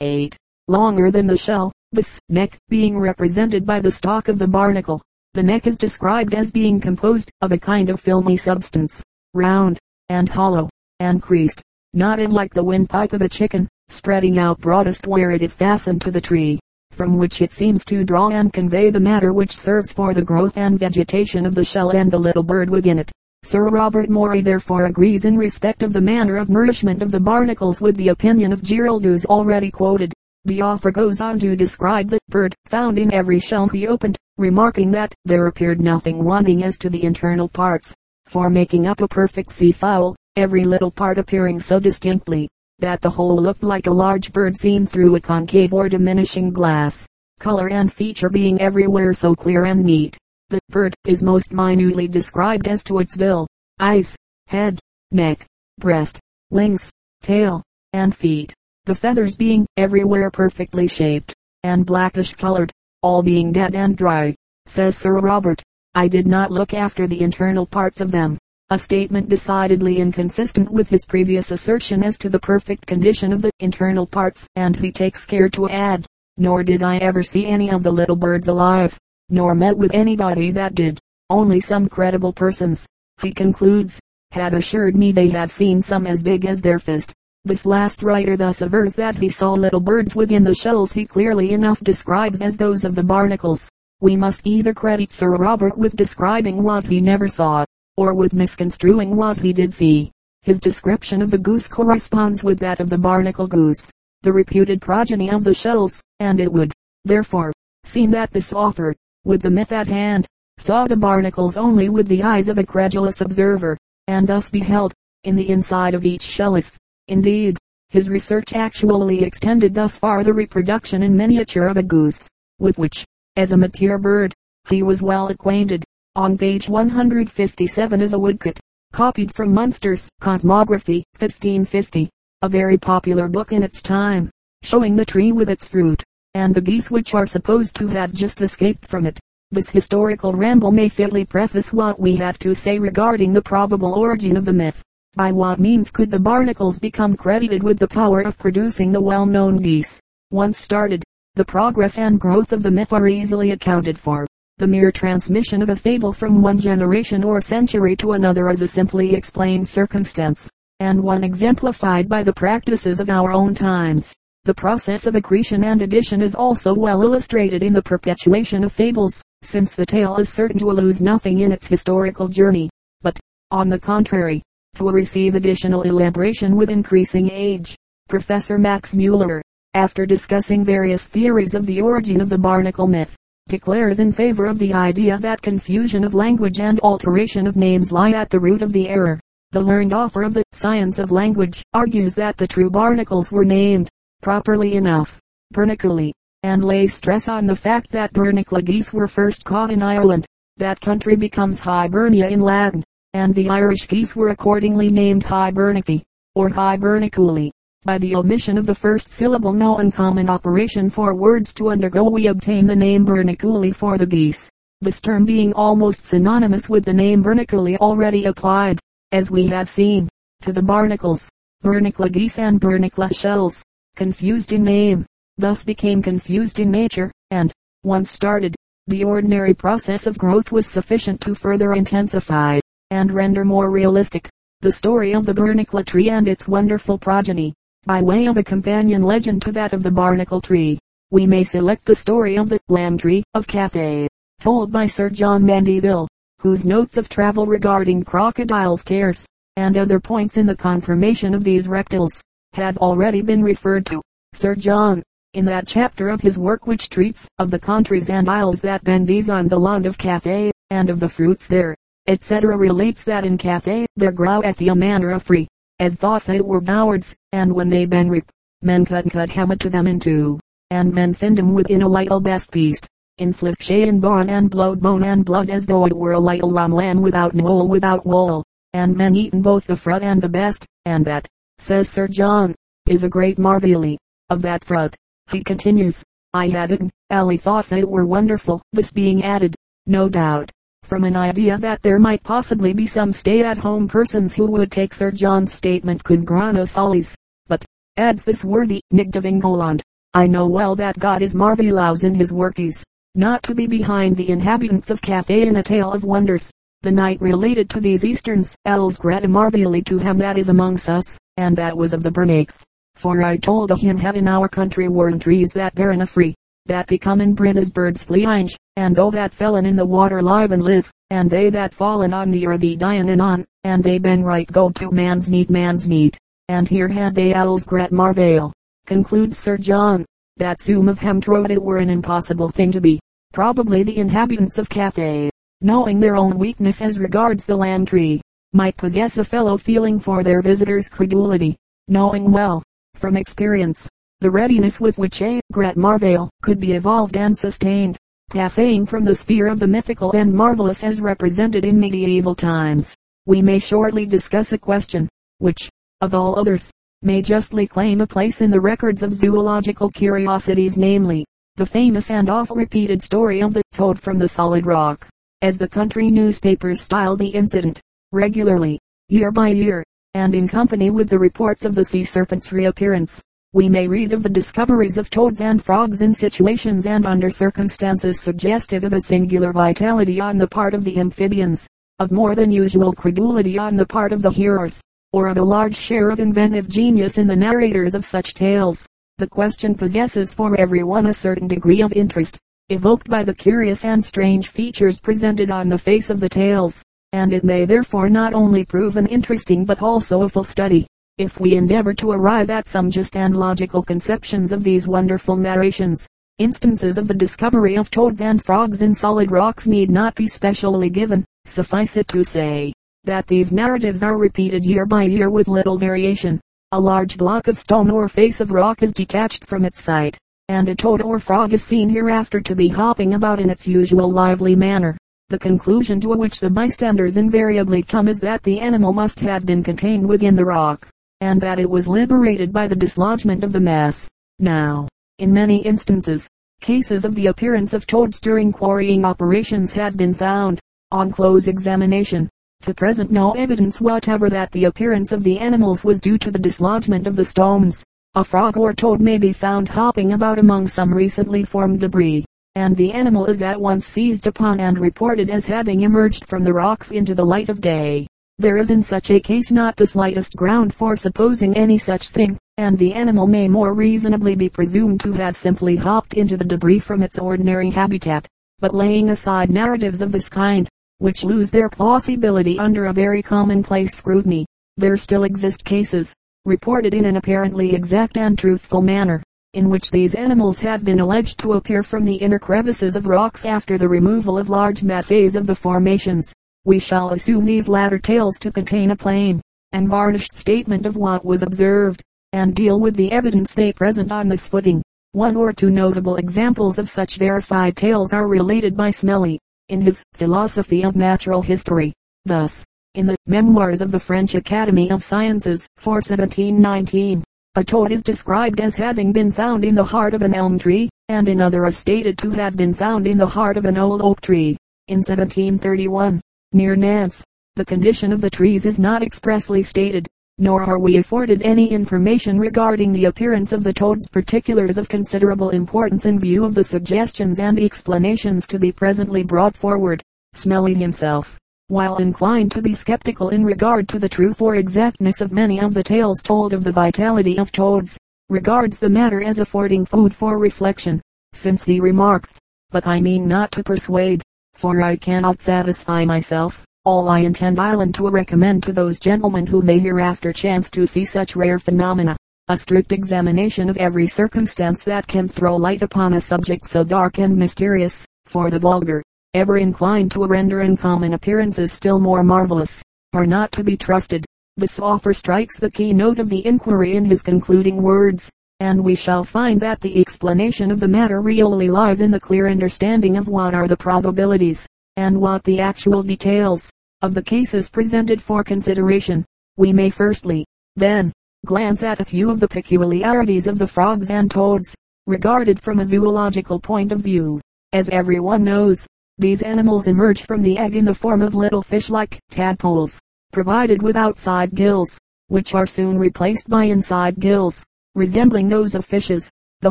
8. Longer than the shell, this neck being represented by the stalk of the barnacle. The neck is described as being composed of a kind of filmy substance, round, and hollow, and creased, not unlike the windpipe of a chicken, spreading out broadest where it is fastened to the tree, from which it seems to draw and convey the matter which serves for the growth and vegetation of the shell and the little bird within it. Sir Robert Moray therefore agrees in respect of the manner of nourishment of the barnacles with the opinion of Giraldus already quoted. The author goes on to describe the bird found in every shell he opened, remarking that there appeared nothing wanting as to the internal parts, for making up a perfect sea fowl, every little part appearing so distinctly, that the whole looked like a large bird seen through a concave or diminishing glass, color and feature being everywhere so clear and neat. The bird is most minutely described as to its bill, eyes, head, neck, breast, wings, tail, and feet, the feathers being everywhere perfectly shaped, and blackish colored, all being dead and dry, says Sir Robert. I did not look after the internal parts of them, a statement decidedly inconsistent with his previous assertion as to the perfect condition of the internal parts, and he takes care to add, nor did I ever see any of the little birds alive, nor met with anybody that did, only some credible persons, he concludes, have assured me they have seen some as big as their fist. This last writer thus avers that he saw little birds within the shells he clearly enough describes as those of the barnacles. We must either credit Sir Robert with describing what he never saw, or with misconstruing what he did see. His description of the goose corresponds with that of the barnacle goose, the reputed progeny of the shells, and it would, therefore, seem that this author, with the myth at hand, saw the barnacles only with the eyes of a credulous observer, and thus beheld, in the inside of each shell if, indeed, his research actually extended thus far the reproduction in miniature of a goose, with which, as a mature bird, he was well acquainted. On page 157 is a woodcut, copied from Munster's Cosmography, 1550, a very popular book in its time, showing the tree with its fruit, and the geese which are supposed to have just escaped from it. This historical ramble may fitly preface what we have to say regarding the probable origin of the myth. By what means could the barnacles become credited with the power of producing the well-known geese? Once started, the progress and growth of the myth are easily accounted for. The mere transmission of a fable from one generation or century to another is a simply explained circumstance, and one exemplified by the practices of our own times. The process of accretion and addition is also well illustrated in the perpetuation of fables, since the tale is certain to lose nothing in its historical journey, but, on the contrary, to receive additional elaboration with increasing age. Professor Max Mueller, after discussing various theories of the origin of the barnacle myth, declares in favor of the idea that confusion of language and alteration of names lie at the root of the error. The learned author of the Science of Language argues that the true barnacles were named, properly enough, Burnaculi, and lay stress on the fact that Bernicla geese were first caught in Ireland. That country becomes Hibernia in Latin, and the Irish geese were accordingly named Hibernici, or Hibernaculi. By the omission of the first syllable no uncommon operation for words to undergo we obtain the name Berniculi for the geese. This term being almost synonymous with the name Berniculi already applied, as we have seen, to the barnacles, Bernicla geese and Bernicla shells, confused in name, thus became confused in nature, and, once started, the ordinary process of growth was sufficient to further intensify, and render more realistic, the story of the Bernicla tree and its wonderful progeny by way of a companion legend to that of the barnacle tree. We may select the story of the lamb tree of Cathay, told by Sir John Mandeville, whose notes of travel regarding crocodiles' tears, and other points in the conformation of these reptiles, have already been referred to. Sir John, in that chapter of his work which treats of the countries and isles that bend these on the land of Cathay, and of the fruits there, etc. relates that in Cathay there groweth a manner of free, as though they were cowards, and when they ben rip, men cut cut him to them in two, and men thinned him within a little best feast, in flesh and bone and blood bone and blood as though it were a little lamb lamb without wool without wool, and men eaten both the fruit and the best, and that, says Sir John, is a great marvelly, of that fruit. He continues, I had it, Ellie thought they were wonderful, this being added, no doubt, from an idea that there might possibly be some stay-at-home persons who would take Sir John's statement con grano solis. But, adds this worthy Nick of England. I know well that God is marvelous in his workies, not to be behind the inhabitants of Cathay in a tale of wonders. The knight related to these easterns, Els marvelly to him that is amongst us, and that was of the Bernakes. For I told him how in our country were trees that bear a free, that become in brin as birds fleeing, and though that fellen in the water live and live, and they that fallen on the earth dyin anon, and on, and they ben right go to man's meat man's meat, and here had they Els grat marvale, concludes Sir John, that Zoom of Hemtrode were an impossible thing to be. Probably the inhabitants of Cathay, knowing their own weakness as regards the land tree, might possess a fellow feeling for their visitors' credulity, knowing well, from experience, the readiness with which a Grat Marvale could be evolved and sustained, passing from the sphere of the mythical and marvelous as represented in medieval times, we may shortly discuss a question, which, of all others, may justly claim a place in the records of zoological curiosities namely, the famous and oft repeated story of the toad from the solid rock, as the country newspapers style the incident, regularly, year by year, and in company with the reports of the sea serpent's reappearance, we may read of the discoveries of toads and frogs in situations and under circumstances suggestive of a singular vitality on the part of the amphibians, of more than usual credulity on the part of the hearers, or of a large share of inventive genius in the narrators of such tales. The question possesses for everyone a certain degree of interest, evoked by the curious and strange features presented on the face of the tales, and it may therefore not only prove an interesting but also a full study, if we endeavor to arrive at some just and logical conceptions of these wonderful narrations. Instances of the discovery of toads and frogs in solid rocks need not be specially given. Suffice it to say, that these narratives are repeated year by year with little variation. A large block of stone or face of rock is detached from its site, and a toad or frog is seen hereafter to be hopping about in its usual lively manner. The conclusion to which the bystanders invariably come is that the animal must have been contained within the rock, and that it was liberated by the dislodgment of the mass. Now, in many instances, cases of the appearance of toads during quarrying operations have been found, on close examination, to present no evidence whatever that the appearance of the animals was due to the dislodgment of the stones. A frog or toad may be found hopping about among some recently formed debris, and the animal is at once seized upon and reported as having emerged from the rocks into the light of day. There is in such a case not the slightest ground for supposing any such thing, and the animal may more reasonably be presumed to have simply hopped into the debris from its ordinary habitat. But laying aside narratives of this kind, which lose their plausibility under a very commonplace scrutiny. There still exist cases, reported in an apparently exact and truthful manner, in which these animals have been alleged to appear from the inner crevices of rocks after the removal of large masses of the formations. We shall assume these latter tales to contain a plain and varnished statement of what was observed, and deal with the evidence they present on this footing. One or two notable examples of such verified tales are related by Smellie, in his Philosophy of Natural History. Thus, in the Memoirs of the French Academy of Sciences, for 1719, a toad is described as having been found in the heart of an elm tree, and in other is stated to have been found in the heart of an old oak tree. In 1731, near Nantes, the condition of the trees is not expressly stated, nor are we afforded any information regarding the appearance of the toads particulars of considerable importance in view of the suggestions and explanations to be presently brought forward. Smellie himself, while inclined to be skeptical in regard to the truth or exactness of many of the tales told of the vitality of toads, regards the matter as affording food for reflection, since he remarks, but I mean not to persuade, for I cannot satisfy myself. All I intend island to recommend to those gentlemen who may hereafter chance to see such rare phenomena, a strict examination of every circumstance that can throw light upon a subject so dark and mysterious, for the vulgar, ever inclined to render uncommon appearances still more marvelous, are not to be trusted. This author strikes the keynote of the inquiry in his concluding words, and we shall find that the explanation of the matter really lies in the clear understanding of what are the probabilities, and what the actual details, of the cases presented for consideration, we may firstly, then, glance at a few of the peculiarities of the frogs and toads, regarded from a zoological point of view. As everyone knows, these animals emerge from the egg in the form of little fish-like tadpoles, provided with outside gills, which are soon replaced by inside gills. resembling those of fishes. The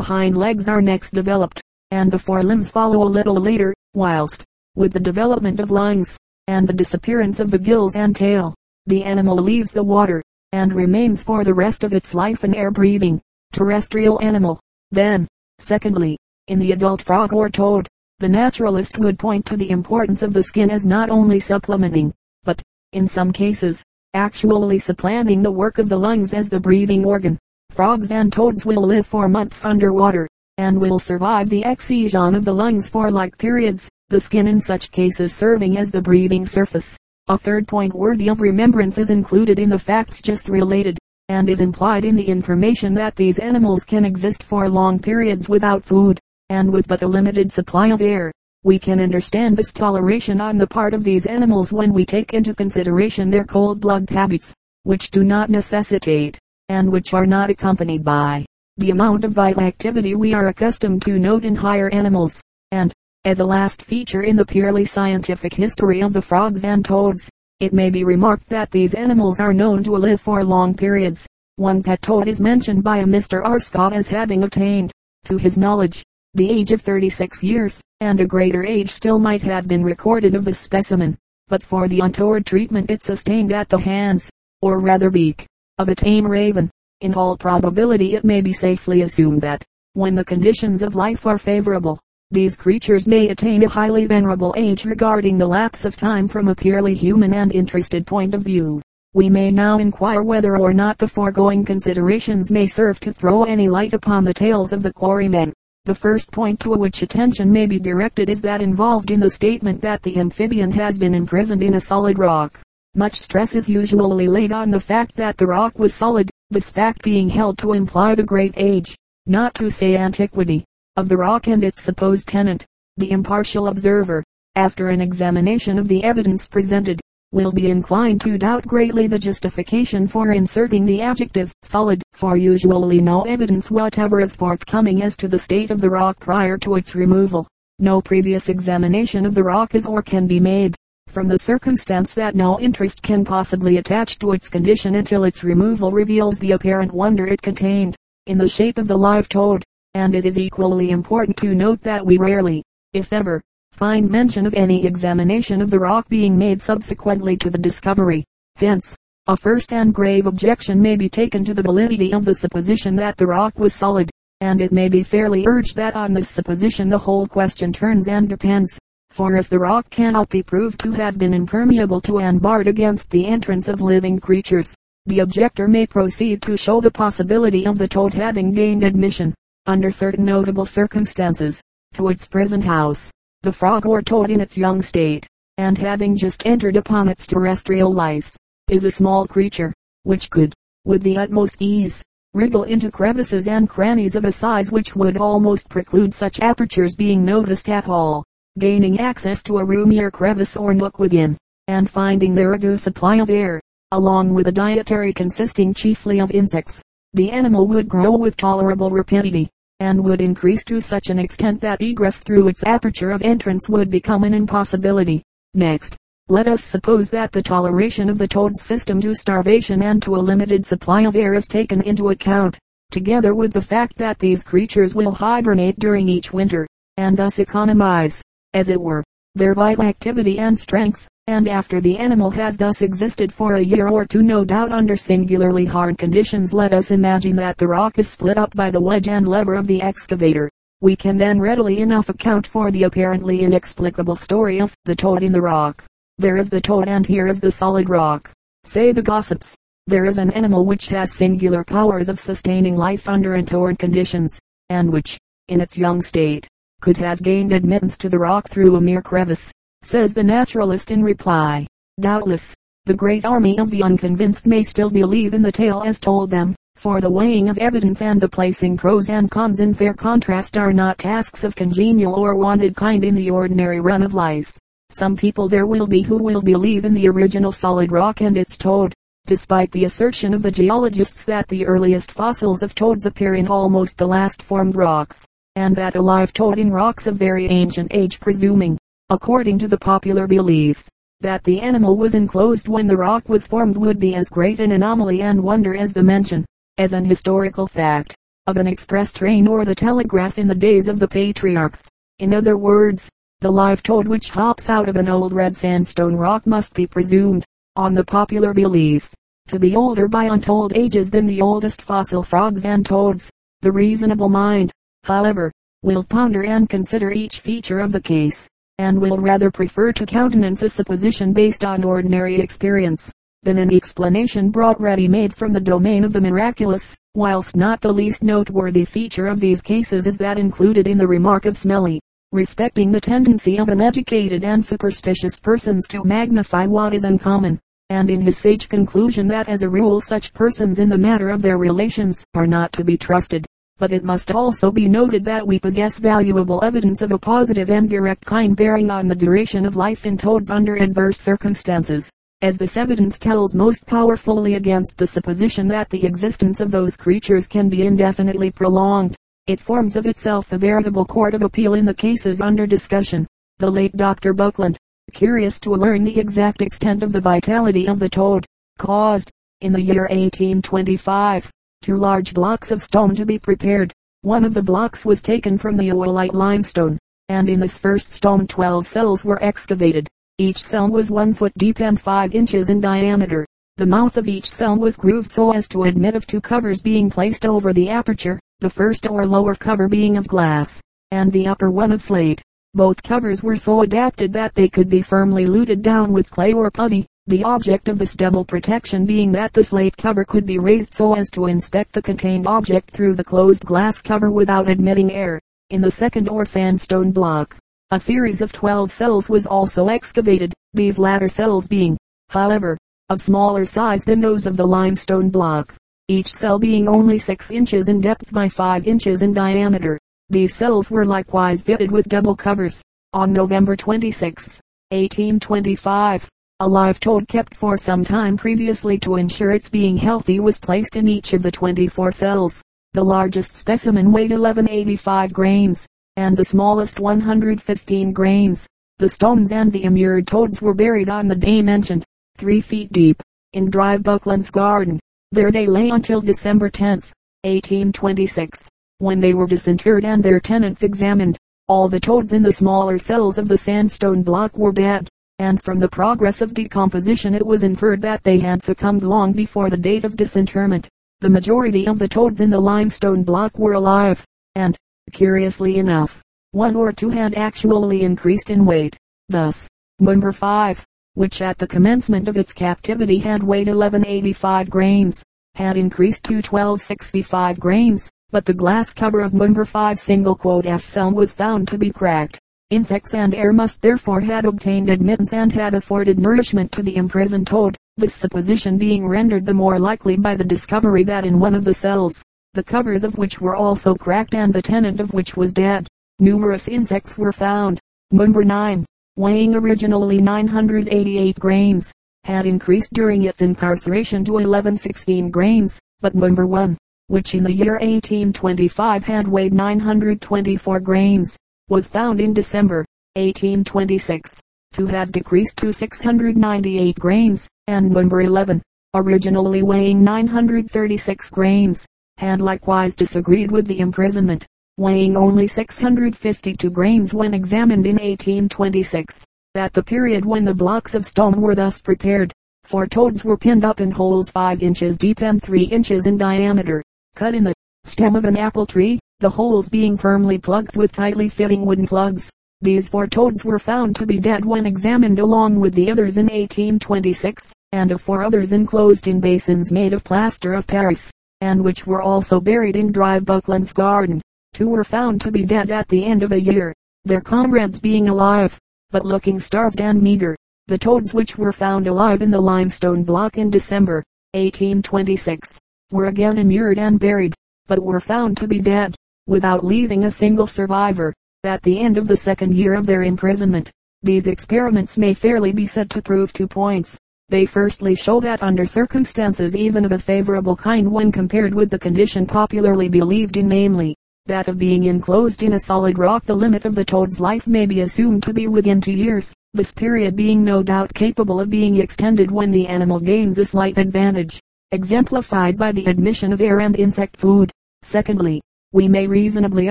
hind legs are next developed, and the forelimbs follow a little later, whilst, with the development of lungs, and the disappearance of the gills and tail, the animal leaves the water, and remains for the rest of its life an air-breathing, terrestrial animal. Then, secondly, in the adult frog or toad, the naturalist would point to the importance of the skin as not only supplementing, but, in some cases, actually supplanting the work of the lungs as the breathing organ. Frogs and toads will live for months under water, and will survive the excision of the lungs for like periods, the skin in such cases serving as the breathing surface. A third point worthy of remembrance is included in the facts just related, and is implied in the information that these animals can exist for long periods without food and with but a limited supply of air. We can understand this toleration on the part of these animals when we take into consideration their cold blood habits, which do not necessitate, and which are not accompanied by, the amount of vital activity we are accustomed to note in higher animals. And, as a last feature in the purely scientific history of the frogs and toads, it may be remarked that these animals are known to live for long periods. One pet toad is mentioned by a Mr. R. Scott as having attained, to his knowledge, the age of 36 years, and a greater age still might have been recorded of the specimen, but for the untoward treatment it sustained at the hands, or rather beak, of a tame raven. In all probability it may be safely assumed that, when the conditions of life are favorable, these creatures may attain a highly venerable age regarding the lapse of time from a purely human and interested point of view. We may now inquire whether or not the foregoing considerations may serve to throw any light upon the tales of the quarrymen. The first point to which attention may be directed is that involved in the statement that the amphibian has been imprisoned in a solid rock. Much stress is usually laid on the fact that the rock was solid, this fact being held to imply the great age, not to say antiquity, of the rock and its supposed tenant. The impartial observer, after an examination of the evidence presented, will be inclined to doubt greatly the justification for inserting the adjective solid, for usually no evidence whatever is forthcoming as to the state of the rock prior to its removal. No previous examination of the rock is or can be made, from the circumstance that no interest can possibly attach to its condition until its removal reveals the apparent wonder it contained, in the shape of the live toad, and it is equally important to note that we rarely, if ever, find mention of any examination of the rock being made subsequently to the discovery. Hence, a first and grave objection may be taken to the validity of the supposition that the rock was solid, and it may be fairly urged that on this supposition the whole question turns and depends. For if the rock cannot be proved to have been impermeable to and barred against the entrance of living creatures, the objector may proceed to show the possibility of the toad having gained admission, under certain notable circumstances, to its present house the frog or toad in its young state, and having just entered upon its terrestrial life, is a small creature, which could, with the utmost ease, wriggle into crevices and crannies of a size which would almost preclude such apertures being noticed at all. Gaining access to a roomier crevice or nook within, and finding there a due supply of air, along with a dietary consisting chiefly of insects, the animal would grow with tolerable rapidity and would increase to such an extent that egress through its aperture of entrance would become an impossibility. Next, let us suppose that the toleration of the toad's system to starvation and to a limited supply of air is taken into account, together with the fact that these creatures will hibernate during each winter, and thus economize, as it were, their vital activity and strength and after the animal has thus existed for a year or two no doubt under singularly hard conditions let us imagine that the rock is split up by the wedge and lever of the excavator. We can then readily enough account for the apparently inexplicable story of the toad in the rock. There is the toad and here is the solid rock. Say the gossips. There is an animal which has singular powers of sustaining life under untoward conditions, and which, in its young state, could have gained admittance to the rock through a mere crevice says the naturalist in reply. Doubtless, the great army of the unconvinced may still believe in the tale as told them, for the weighing of evidence and the placing pros and cons in fair contrast are not tasks of congenial or wanted kind in the ordinary run of life. Some people there will be who will believe in the original solid rock and its toad, despite the assertion of the geologists that the earliest fossils of toads appear in almost the last formed rocks, and that a live toad in rocks of very ancient age presuming, according to the popular belief, that the animal was enclosed when the rock was formed would be as great an anomaly and wonder as the mention as an historical fact, of an express train or the telegraph in the days of the patriarchs. In other words, the live toad which hops out of an old red sandstone rock must be presumed, on the popular belief, to be older by untold ages than the oldest fossil frogs and toads. The reasonable mind, however, will ponder and consider each feature of the case, and will rather prefer to countenance a supposition based on ordinary experience, than an explanation brought ready-made from the domain of the miraculous, whilst not the least noteworthy feature of these cases is that included in the remark of Smellie, respecting the tendency of uneducated and superstitious persons to magnify what is uncommon, and in his sage conclusion that as a rule such persons in the matter of their relations are not to be trusted. But it must also be noted that we possess valuable evidence of a positive and direct kind bearing on the duration of life in toads under adverse circumstances, as this evidence tells most powerfully against the supposition that the existence of those creatures can be indefinitely prolonged. It forms of itself a veritable court of appeal in the cases under discussion. The late Dr. Buckland, curious to learn the exact extent of the vitality of the toad, caused, in the year 1825, two large blocks of stone to be prepared. One of the blocks was taken from the oolite limestone, and in this first stone twelve cells were excavated. Each cell was one foot deep and five inches in diameter. The mouth of each cell was grooved so as to admit of two covers being placed over the aperture the first or lower cover being of glass, and the upper one of slate. Both covers were so adapted that they could be firmly luted down with clay or putty, the object of this double protection being that the slate cover could be raised so as to inspect the contained object through the closed glass cover without admitting air. In the second or sandstone block, a series of 12 cells was also excavated, these latter cells being, however, of smaller size than those of the limestone block each cell being only 6 inches in depth by 5 inches in diameter. These cells were likewise fitted with double covers. On November 26, 1825, a live toad kept for some time previously to ensure its being healthy was placed in each of the 24 cells. The largest specimen weighed 1185 grains, and the smallest 115 grains. The stones and the immured toads were buried on the day mentioned, three feet deep, in dry Buckland's garden. There they lay until December 10, 1826, when they were disinterred and their tenants examined. All the toads in the smaller cells of the sandstone block were dead, and from the progress of decomposition it was inferred that they had succumbed long before the date of disinterment. The majority of the toads in the limestone block were alive, and, curiously enough, one or two had actually increased in weight. Thus, number 5, which at the commencement of its captivity had weighed 1185 grains, had increased to 1265 grains, but the glass cover of number 5 single quote S cell was found to be cracked. Insects and air must therefore have obtained admittance and had afforded nourishment to the imprisoned toad, this supposition being rendered the more likely by the discovery that in one of the cells, the covers of which were also cracked and the tenant of which was dead, numerous insects were found. Number 9 weighing originally 988 grains, had increased during its incarceration to 1116 grains, but number 1, which in the year 1825 had weighed 924 grains, was found in December 1826 to have decreased to 698 grains, and number 11, originally weighing 936 grains, had likewise disagreed with the imprisonment weighing only 652 grains when examined in 1826. At the period when the blocks of stone were thus prepared, four toads were pinned up in holes 5 inches deep and 3 inches in diameter, cut in the stem of an apple tree, the holes being firmly plugged with tightly fitting wooden plugs. These four toads were found to be dead when examined along with the others in 1826, and of four others enclosed in basins made of plaster of Paris, and which were also buried in dry Buckland's garden. Two were found to be dead at the end of a year, their comrades being alive, but looking starved and meager. The toads which were found alive in the limestone block in December, 1826, were again immured and buried, but were found to be dead, without leaving a single survivor, at the end of the second year of their imprisonment. These experiments may fairly be said to prove two points. They firstly show that under circumstances even of a favorable kind when compared with the condition popularly believed in namely, that of being enclosed in a solid rock the limit of the toad's life may be assumed to be within two years, this period being no doubt capable of being extended when the animal gains a slight advantage. exemplified by the admission of air and insect food. Secondly, we may reasonably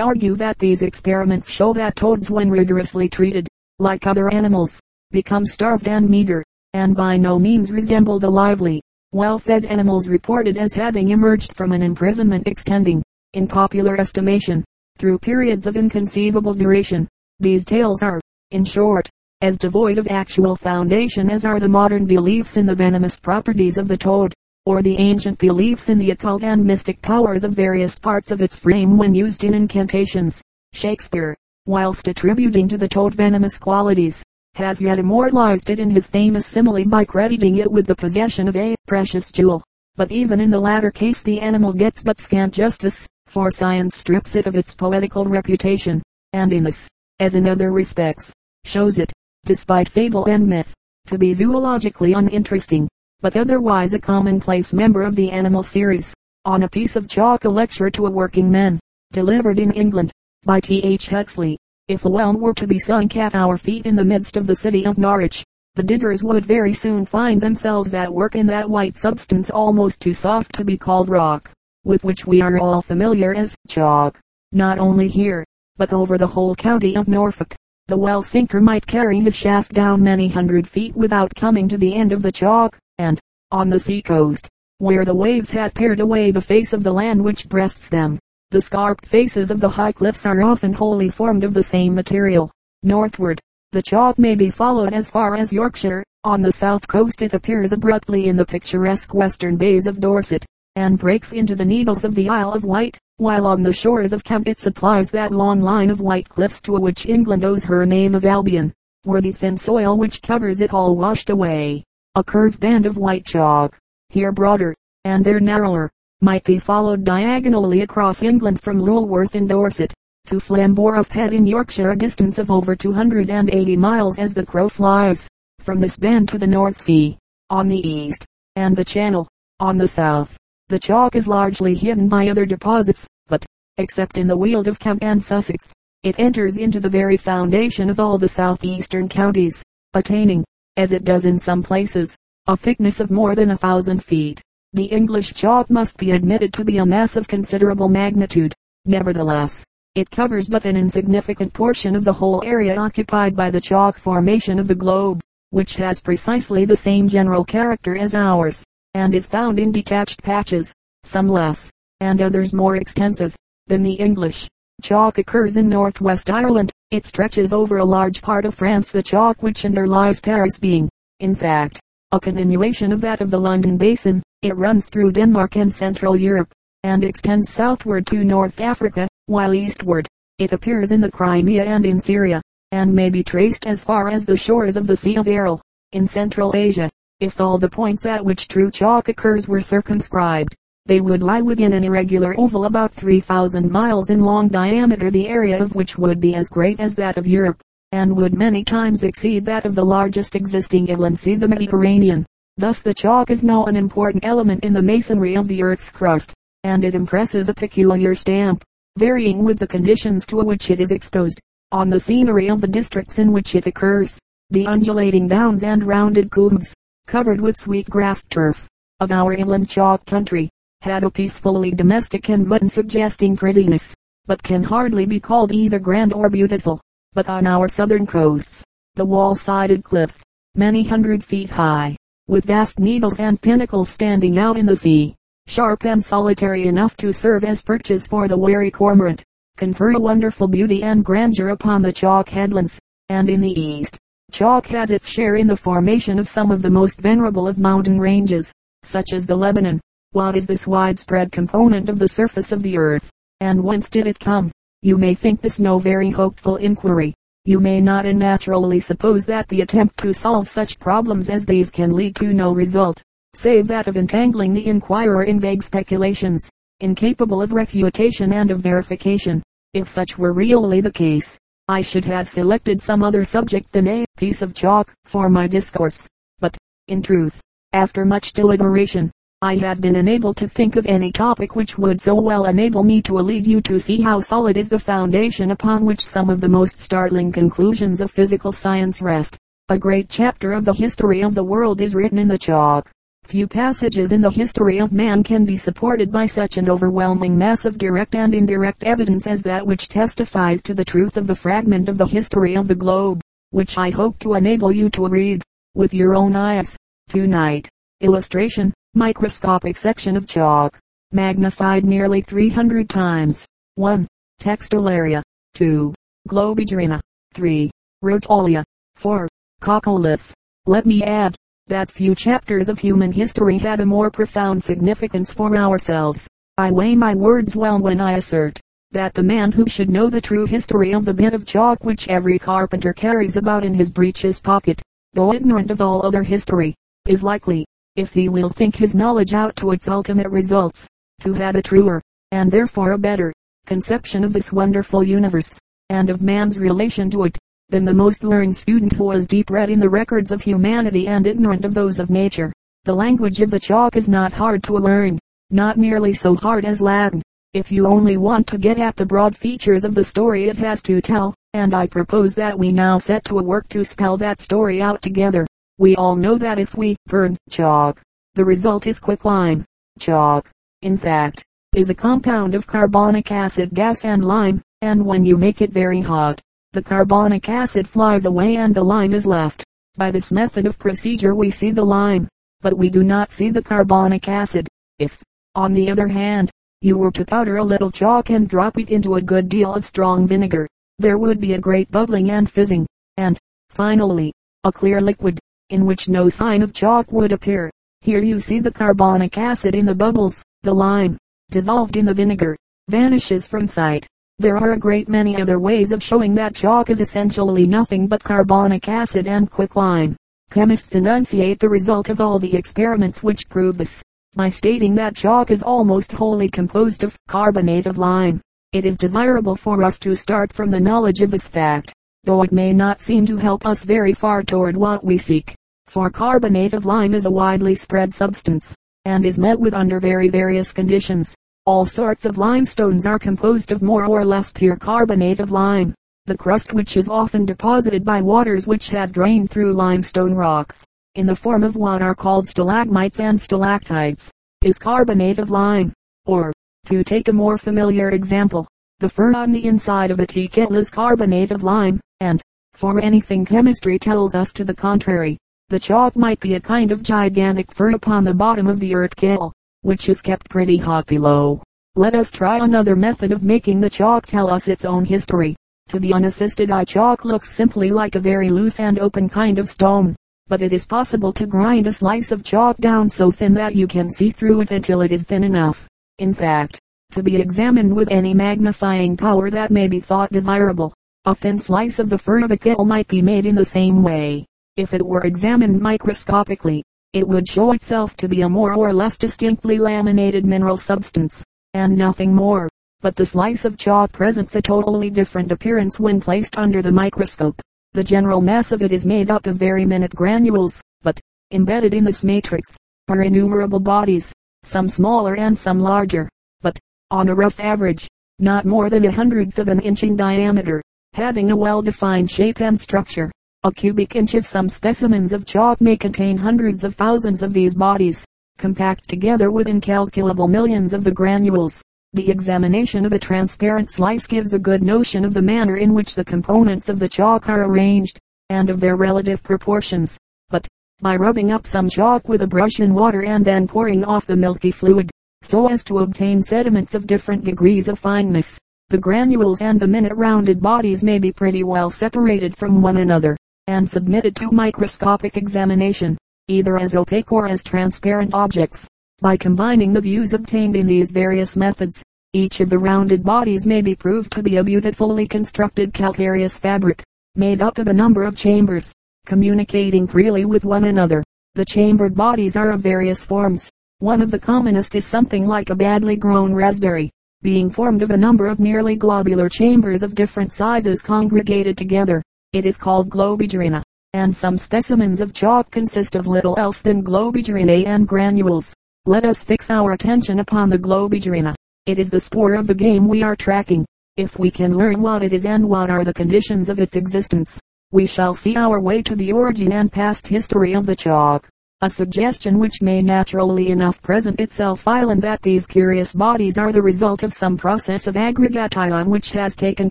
argue that these experiments show that toads when rigorously treated, like other animals, become starved and meager, and by no means resemble the lively, well-fed animals reported as having emerged from an imprisonment extending, in popular estimation, through periods of inconceivable duration. These tales are, in short, as devoid of actual foundation as are the modern beliefs in the venomous properties of the toad, or the ancient beliefs in the occult and mystic powers of various parts of its frame when used in incantations. Shakespeare, whilst attributing to the toad venomous qualities, has yet immortalized it in his famous simile by crediting it with the possession of a precious jewel. But even in the latter case the animal gets but scant justice, for science strips it of its poetical reputation, and in this, as in other respects, shows it, despite fable and myth, to be zoologically uninteresting, but otherwise a commonplace member of the animal series. On a piece of chalk a lecture to a working man, delivered in England, by T. H. Huxley. If a well were to be sunk at our feet in the midst of the city of Norwich, the diggers would very soon find themselves at work in that white substance almost too soft to be called rock, with which we are all familiar as chalk. Not only here, but over the whole county of Norfolk, the well sinker might carry his shaft down many hundred feet without coming to the end of the chalk, and, on the sea coast, where the waves have pared away the face of the land which breasts them, the scarped faces of the high cliffs are often wholly formed of the same material. Northward, the chalk may be followed as far as Yorkshire. On the south coast it appears abruptly in the picturesque western bays of Dorset, and breaks into the needles of the Isle of Wight while on the shores of Kent it supplies that long line of white cliffs to which England owes her name of Albion, where the thin soil which covers it all washed away. A curved band of white chalk, here broader, and there narrower, might be followed diagonally across England from Lulworth in Dorset, to Flamborough Head in Yorkshire a distance of over 280 miles as the crow flies, from this band to the North Sea, on the east, and the Channel, on the south. The chalk is largely hidden by other deposits, but, except in the Weald of Kent and Sussex, it enters into the very foundation of all the southeastern counties, attaining, as it does in some places, a thickness of more than a thousand feet. The English chalk must be admitted to be a mass of considerable magnitude. Nevertheless, it covers but an insignificant portion of the whole area occupied by the chalk formation of the globe, which has precisely the same general character as ours and is found in detached patches, some less, and others more extensive, than the English. Chalk occurs in northwest Ireland. It stretches over a large part of France the chalk which underlies Paris being, in fact, a continuation of that of the London basin. It runs through Denmark and Central Europe, and extends southward to North Africa, while eastward, it appears in the Crimea and in Syria, and may be traced as far as the shores of the Sea of Aral, in Central Asia. If all the points at which true chalk occurs were circumscribed, they would lie within an irregular oval about 3,000 miles in long diameter the area of which would be as great as that of Europe, and would many times exceed that of the largest existing inland sea the Mediterranean. Thus the chalk is now an important element in the masonry of the earth's crust, and it impresses a peculiar stamp, varying with the conditions to which it is exposed, on the scenery of the districts in which it occurs. The undulating downs and rounded combes, covered with sweet grass turf, of our inland chalk country, had a peacefully domestic and mutton suggesting prettiness, but can hardly be called either grand or beautiful. But on our southern coasts, the wall-sided cliffs, many hundred feet high, with vast needles and pinnacles standing out in the sea, sharp and solitary enough to serve as perches for the wary cormorant, confer a wonderful beauty and grandeur upon the chalk headlands, and in the east, Chalk has its share in the formation of some of the most venerable of mountain ranges, such as the Lebanon. What is this widespread component of the surface of the earth, and whence did it come? You may think this no very hopeful inquiry. You may not unnaturally suppose that the attempt to solve such problems as these can lead to no result, save that of entangling the inquirer in vague speculations, incapable of refutation and of verification. If such were really the case, I should have selected some other subject than a piece of chalk for my discourse. But, in truth, after much deliberation, I have been unable to think of any topic which would so well enable me to lead you to see how solid is the foundation upon which some of the most startling conclusions of physical science rest. A great chapter of the history of the world is written in the chalk. Few passages in the history of man can be supported by such an overwhelming mass of direct and indirect evidence as that which testifies to the truth of the fragment of the history of the globe, which I hope to enable you to read, with your own eyes, tonight. Illustration, microscopic section of chalk, magnified nearly 300 times. 1. Textularia. 2. Globigerina. 3. Rotalia. 4. Coccoliths. Let me add, that few chapters of human history had a more profound significance for ourselves. I weigh my words well when I assert, that the man who should know the true history of the bit of chalk which every carpenter carries about in his breeches pocket, though ignorant of all other history, is likely, if he will think his knowledge out to its ultimate results, to have a truer, and therefore a better, conception of this wonderful universe, and of man's relation to it, than the most learned student who is deep read in the records of humanity and ignorant of those of nature. The language of the chalk is not hard to learn, not nearly so hard as Latin, if you only want to get at the broad features of the story it has to tell, and I propose that we now set to work to spell that story out together. We all know that if we burn chalk, the result is quicklime. Chalk, in fact, is a compound of carbonic acid gas and lime, and when you make it very hot, the carbonic acid flies away and the lime is left. By this method of procedure we see the lime, but we do not see the carbonic acid. If, on the other hand, you were to powder a little chalk and drop it into a good deal of strong vinegar, there would be a great bubbling and fizzing, and, finally, a clear liquid, in which no sign of chalk would appear. Here you see the carbonic acid in the bubbles, the lime, dissolved in the vinegar, vanishes from sight. There are a great many other ways of showing that chalk is essentially nothing but carbonic acid and quicklime. Chemists enunciate the result of all the experiments which prove this, by stating that chalk is almost wholly composed of carbonate of lime. It is desirable for us to start from the knowledge of this fact, though it may not seem to help us very far toward what we seek. For carbonate of lime is a widely spread substance, and is met with under very various conditions. All sorts of limestones are composed of more or less pure carbonate of lime. The crust which is often deposited by waters which have drained through limestone rocks, in the form of what are called stalagmites and stalactites, is carbonate of lime. Or, to take a more familiar example, the fur on the inside of a tea kettle is carbonate of lime, and, for anything chemistry tells us to the contrary, the chalk might be a kind of gigantic fur upon the bottom of the earth kettle which is kept pretty hot below. Let us try another method of making the chalk tell us its own history. To the unassisted eye chalk looks simply like a very loose and open kind of stone. But it is possible to grind a slice of chalk down so thin that you can see through it until it is thin enough. In fact, to be examined with any magnifying power that may be thought desirable. A thin slice of the fur of a kettle might be made in the same way, if it were examined microscopically it would show itself to be a more or less distinctly laminated mineral substance, and nothing more. But the slice of chalk presents a totally different appearance when placed under the microscope. The general mass of it is made up of very minute granules, but, embedded in this matrix, are innumerable bodies, some smaller and some larger, but, on a rough average, not more than a hundredth of an inch in diameter, having a well-defined shape and structure. A cubic inch of some specimens of chalk may contain hundreds of thousands of these bodies, compact together with incalculable millions of the granules. The examination of a transparent slice gives a good notion of the manner in which the components of the chalk are arranged, and of their relative proportions. But, by rubbing up some chalk with a brush in water and then pouring off the milky fluid, so as to obtain sediments of different degrees of fineness, the granules and the minute rounded bodies may be pretty well separated from one another and submitted to microscopic examination, either as opaque or as transparent objects. By combining the views obtained in these various methods, each of the rounded bodies may be proved to be a beautifully constructed calcareous fabric, made up of a number of chambers, communicating freely with one another. The chambered bodies are of various forms. One of the commonest is something like a badly grown raspberry, being formed of a number of nearly globular chambers of different sizes congregated together. It is called globigerina, and some specimens of chalk consist of little else than globigerinae and granules. Let us fix our attention upon the globigerina. It is the spore of the game we are tracking. If we can learn what it is and what are the conditions of its existence, we shall see our way to the origin and past history of the chalk. A suggestion which may naturally enough present itself while and that these curious bodies are the result of some process of aggregation which has taken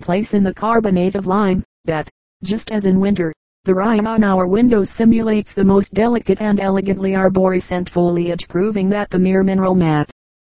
place in the carbonate of lime, that, just as in winter, the rime on our windows simulates the most delicate and elegantly arborescent foliage proving that the mere mineral mat,